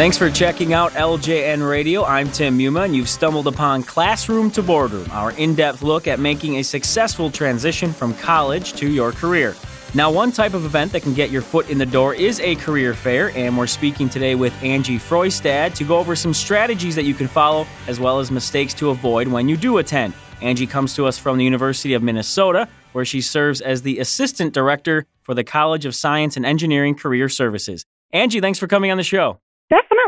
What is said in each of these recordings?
Thanks for checking out LJN Radio. I'm Tim Muma, and you've stumbled upon Classroom to Boardroom, our in depth look at making a successful transition from college to your career. Now, one type of event that can get your foot in the door is a career fair, and we're speaking today with Angie Freustad to go over some strategies that you can follow as well as mistakes to avoid when you do attend. Angie comes to us from the University of Minnesota, where she serves as the Assistant Director for the College of Science and Engineering Career Services. Angie, thanks for coming on the show.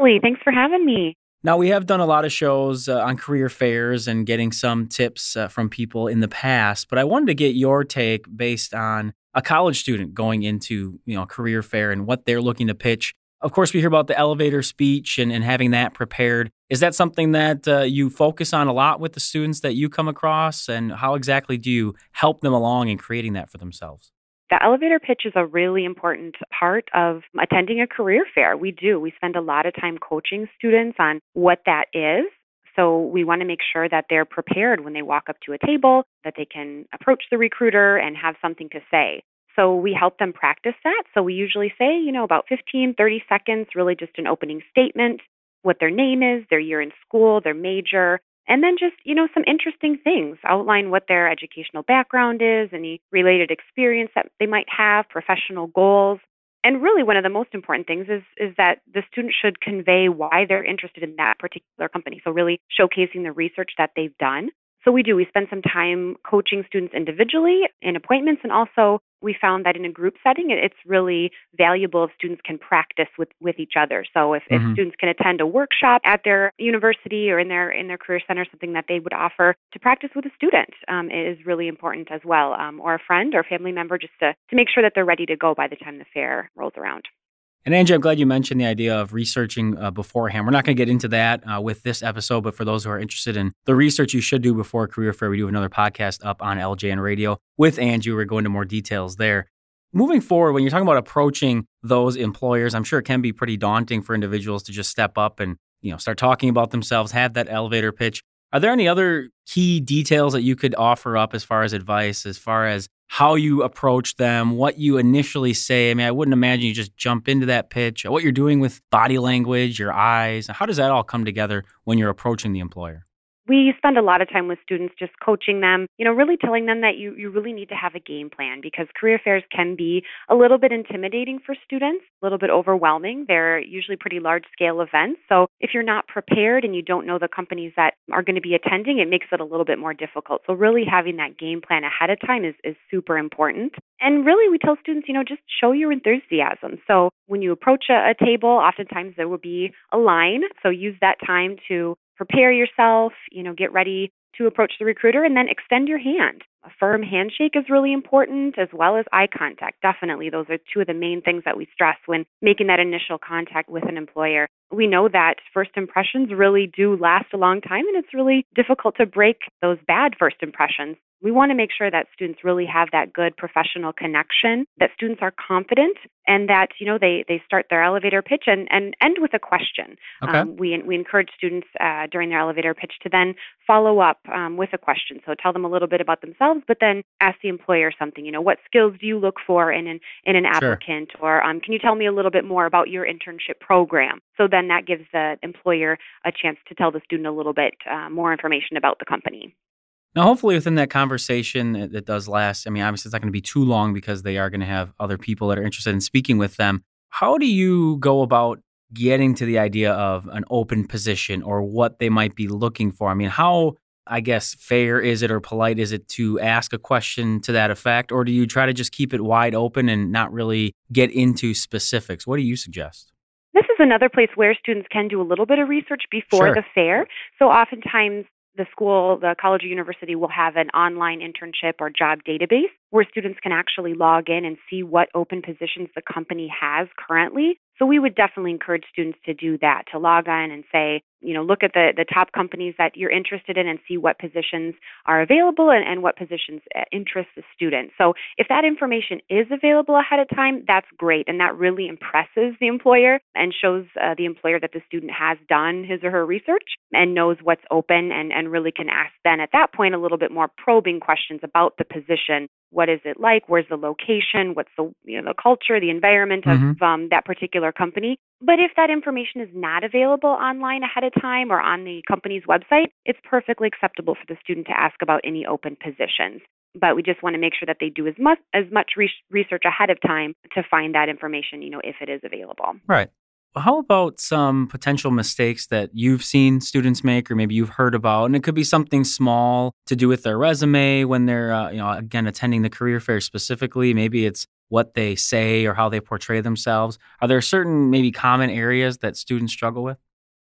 Definitely. Thanks for having me. Now, we have done a lot of shows uh, on career fairs and getting some tips uh, from people in the past, but I wanted to get your take based on a college student going into, you know, career fair and what they're looking to pitch. Of course, we hear about the elevator speech and, and having that prepared. Is that something that uh, you focus on a lot with the students that you come across? And how exactly do you help them along in creating that for themselves? The elevator pitch is a really important part of attending a career fair. We do. We spend a lot of time coaching students on what that is. So we want to make sure that they're prepared when they walk up to a table, that they can approach the recruiter and have something to say. So we help them practice that. So we usually say, you know, about 15, 30 seconds, really just an opening statement, what their name is, their year in school, their major, and then just, you know, some interesting things. Outline what their educational background is, any related experience that they might have, professional goals. And really one of the most important things is is that the student should convey why they're interested in that particular company. So really showcasing the research that they've done. So we do. We spend some time coaching students individually in appointments and also we found that in a group setting, it's really valuable if students can practice with, with each other. So if, mm-hmm. if students can attend a workshop at their university or in their in their career center, something that they would offer to practice with a student um, is really important as well, um, or a friend or family member, just to to make sure that they're ready to go by the time the fair rolls around. And Angie, I'm glad you mentioned the idea of researching uh, beforehand. We're not going to get into that uh, with this episode, but for those who are interested in the research you should do before a career fair, we do have another podcast up on LJN Radio with Angie. We're going into more details there. Moving forward, when you're talking about approaching those employers, I'm sure it can be pretty daunting for individuals to just step up and you know start talking about themselves, have that elevator pitch. Are there any other key details that you could offer up as far as advice, as far as how you approach them, what you initially say. I mean, I wouldn't imagine you just jump into that pitch, what you're doing with body language, your eyes. How does that all come together when you're approaching the employer? We spend a lot of time with students just coaching them, you know, really telling them that you, you really need to have a game plan because career fairs can be a little bit intimidating for students, a little bit overwhelming. They're usually pretty large scale events. So if you're not prepared and you don't know the companies that are going to be attending, it makes it a little bit more difficult. So really having that game plan ahead of time is, is super important. And really we tell students, you know, just show your enthusiasm. So when you approach a, a table, oftentimes there will be a line. So use that time to prepare yourself, you know, get ready to approach the recruiter and then extend your hand. A firm handshake is really important as well as eye contact. Definitely, those are two of the main things that we stress when making that initial contact with an employer. We know that first impressions really do last a long time and it's really difficult to break those bad first impressions. We want to make sure that students really have that good professional connection, that students are confident, and that you know they they start their elevator pitch and, and end with a question. Okay. Um, we we encourage students uh, during their elevator pitch to then follow up um, with a question. So tell them a little bit about themselves, but then ask the employer something. You know, what skills do you look for in an in an applicant, sure. or um, can you tell me a little bit more about your internship program? So then that gives the employer a chance to tell the student a little bit uh, more information about the company. Now, hopefully, within that conversation that does last, I mean, obviously, it's not going to be too long because they are going to have other people that are interested in speaking with them. How do you go about getting to the idea of an open position or what they might be looking for? I mean, how, I guess, fair is it or polite is it to ask a question to that effect? Or do you try to just keep it wide open and not really get into specifics? What do you suggest? This is another place where students can do a little bit of research before sure. the fair. So oftentimes the school, the college or university will have an online internship or job database where students can actually log in and see what open positions the company has currently. So we would definitely encourage students to do that, to log on and say, you know, look at the, the top companies that you're interested in and see what positions are available and, and what positions uh, interest the student. So if that information is available ahead of time, that's great. And that really impresses the employer and shows uh, the employer that the student has done his or her research and knows what's open and, and really can ask then at that point a little bit more probing questions about the position what is it like? Where's the location? What's the you know the culture, the environment of Mhm. um, that particular company? But if that information is not available online ahead of time or on the company's website, it's perfectly acceptable for the student to ask about any open positions. But we just want to make sure that they do as much as much re- research ahead of time to find that information, you know, if it is available. Right. How about some potential mistakes that you've seen students make, or maybe you've heard about? And it could be something small to do with their resume when they're, uh, you know, again attending the career fair specifically. Maybe it's what they say or how they portray themselves. Are there certain maybe common areas that students struggle with?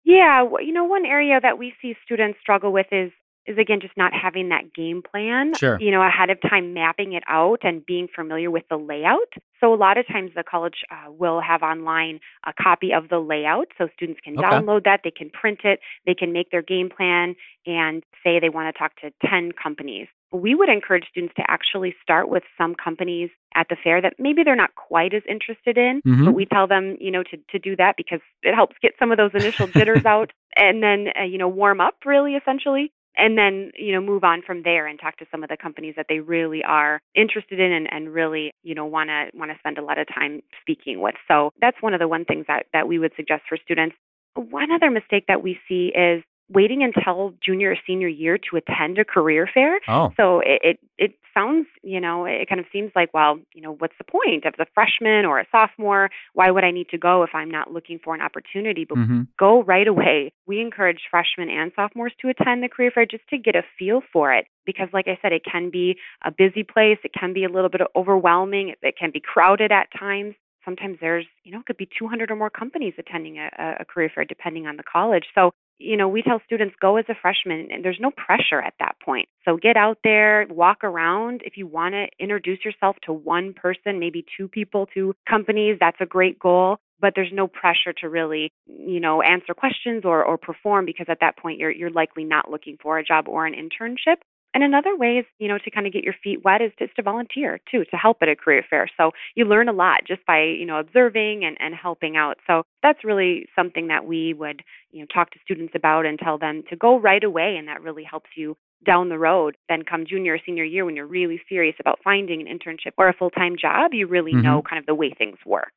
Yeah, you know, one area that we see students struggle with is is again just not having that game plan. Sure. You know, ahead of time mapping it out and being familiar with the layout. So a lot of times the college uh, will have online a copy of the layout, so students can Okay. download that, they can print it, they can make their game plan, and say they want to talk to ten companies. We would encourage students to actually start with some companies at the fair that maybe they're not quite as interested in, Mhm. but we tell them, you know, to, to do that because it helps get some of those initial jitters out and then, uh, you know, warm up really essentially. And then, you know, move on from there and talk to some of the companies that they really are interested in and, and really, you know, want to want to spend a lot of time speaking with. So that's one of the one things that, that we would suggest for students. One other mistake that we see is waiting until junior or senior year to attend a career fair Oh, so it, it it sounds, you know, it kind of seems like, well, you know, what's the point? As a freshman or a sophomore, why would I need to go if I'm not looking for an opportunity? But hmm go right away. We encourage freshmen and sophomores to attend the career fair just to get a feel for it. Because, like I said, it can be a busy place. It can be a little bit overwhelming. It, it can be crowded at times. Sometimes there's, you know, it could be 200 or more companies attending a a career fair, depending on the college. So, you know, we tell students go as a freshman, and there's no pressure at that point. So get out there, walk around. If you want to introduce yourself to one person, maybe two people, two companies, that's a great goal. But there's no pressure to really, you know, answer questions or, or perform because at that point you're you're likely not looking for a job or an internship. And another way is, you know, to kind of get your feet wet is just to volunteer too, to help at a career fair. So you learn a lot just by, you know, observing and, and helping out. So that's really something that we would, you know, talk to students about and tell them to go right away. And that really helps you down the road. Then come junior or senior year when you're really serious about finding an internship or a full time job, you really Mhm. know kind of the way things work.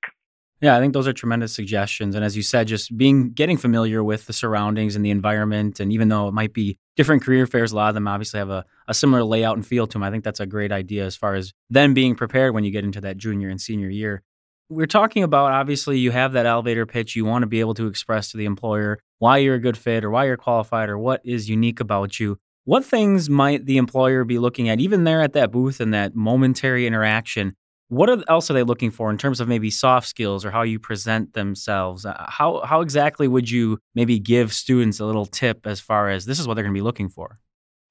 Yeah, I think those are tremendous suggestions. And as you said, just being getting familiar with the surroundings and the environment, and even though it might be different career fairs, a lot of them obviously have a, a similar layout and feel to them. I think that's a great idea as far as then being prepared when you get into that junior and senior year. We're talking about obviously you have that elevator pitch. You want to be able to express to the employer why you're a good fit or why you're qualified or what is unique about you. What things might the employer be looking at, even there at that booth and that momentary interaction? What else are they looking for in terms of maybe soft skills or how you present themselves? Uh, How how exactly would you maybe give students a little tip as far as this is what they're going to be looking for?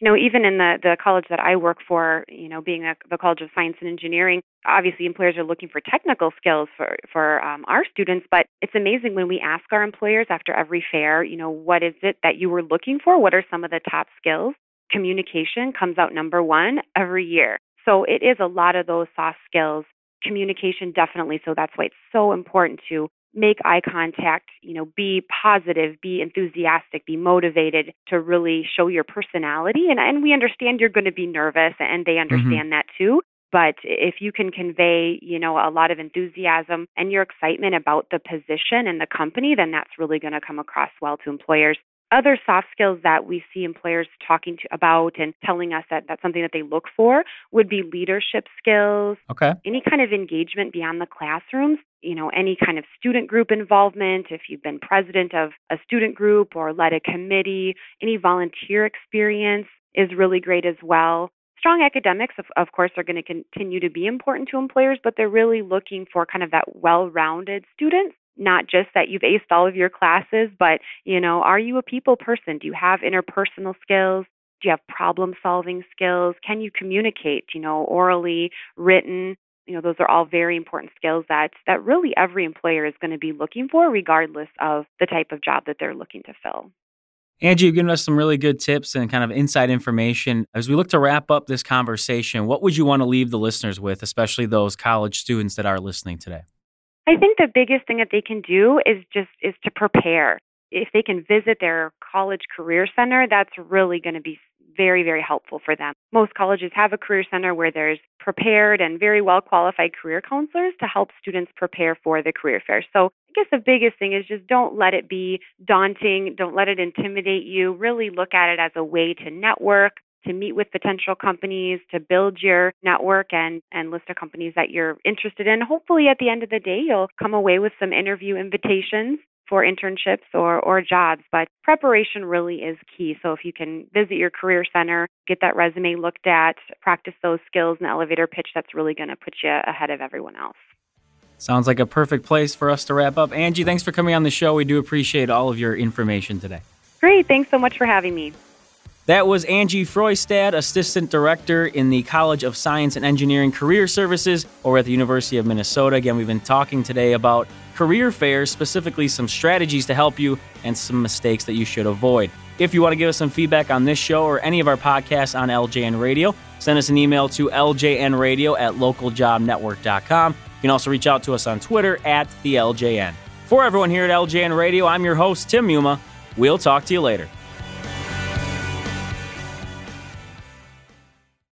you know, even in the, the college that I work for, you know, being a, the College of Science and Engineering, obviously employers are looking for technical skills for, for um, our students. But it's amazing when we ask our employers after every fair, you know, what is it that you were looking for? What are some of the top skills? Communication comes out number one every year. So it is a lot of those soft skills. Communication, definitely. So that's why it's so important to make eye contact, you know, be positive, be enthusiastic, be motivated to really show your personality. And and we understand you're going to be nervous and they mm-hmm. understand that too. But if you can convey, you know, a lot of enthusiasm and your excitement about the position and the company, then that's really going to come across well to employers. Other soft skills that we see employers talking to about and telling us that that's something that they look for would be leadership skills, Okay. any kind of engagement beyond the classrooms, you know, any kind of student group involvement, if you've been president of a student group or led a committee, any volunteer experience is really great as well. Strong academics, of, of course, are going to continue to be important to employers, but they're really looking for kind of that well rounded student. Not just that you've aced all of your classes, but, you know, are you a people person? Do you have interpersonal skills? Do you have problem solving skills? Can you communicate, you know, orally, written? You know, those are all very important skills that that really every employer is going to be looking for regardless of the type of job that they're looking to fill. Angie, you've given us some really good tips and kind of inside information. As we look to wrap up this conversation, what would you want to leave the listeners with, especially those college students that are listening today? I think the biggest thing that they can do is just is to prepare. If they can visit their college career center, that's really going to be very, very helpful for them. Most colleges have a career center where there's prepared and very well qualified career counselors to help students prepare for the career fair. So I guess the biggest thing is just don't let it be daunting. Don't let it intimidate you. Really look at it as a way to network, to meet with potential companies, to build your network and, and list of companies that you're interested in. Hopefully, at the end of the day, you'll come away with some interview invitations for internships or, or jobs, but preparation really is key. So if you can visit your career center, get that resume looked at, practice those skills and elevator pitch, that's really going to put you ahead of everyone else. Sounds like a perfect place for us to wrap up. Angie, thanks for coming on the show. We do appreciate all of your information today. Great. Thanks so much for having me. That was Angie Freustad, Assistant Director in the College of Science and Engineering Career Services over at the University of Minnesota. Again, we've been talking today about career fairs, specifically some strategies to help you and some mistakes that you should avoid. If you want to give us some feedback on this show or any of our podcasts on LJN Radio, send us an email to ljnradio at localjobnetwork.com. You can also reach out to us on Twitter at the LJN. For everyone here at LJN Radio, I'm your host, Tim Muma. We'll talk to you later.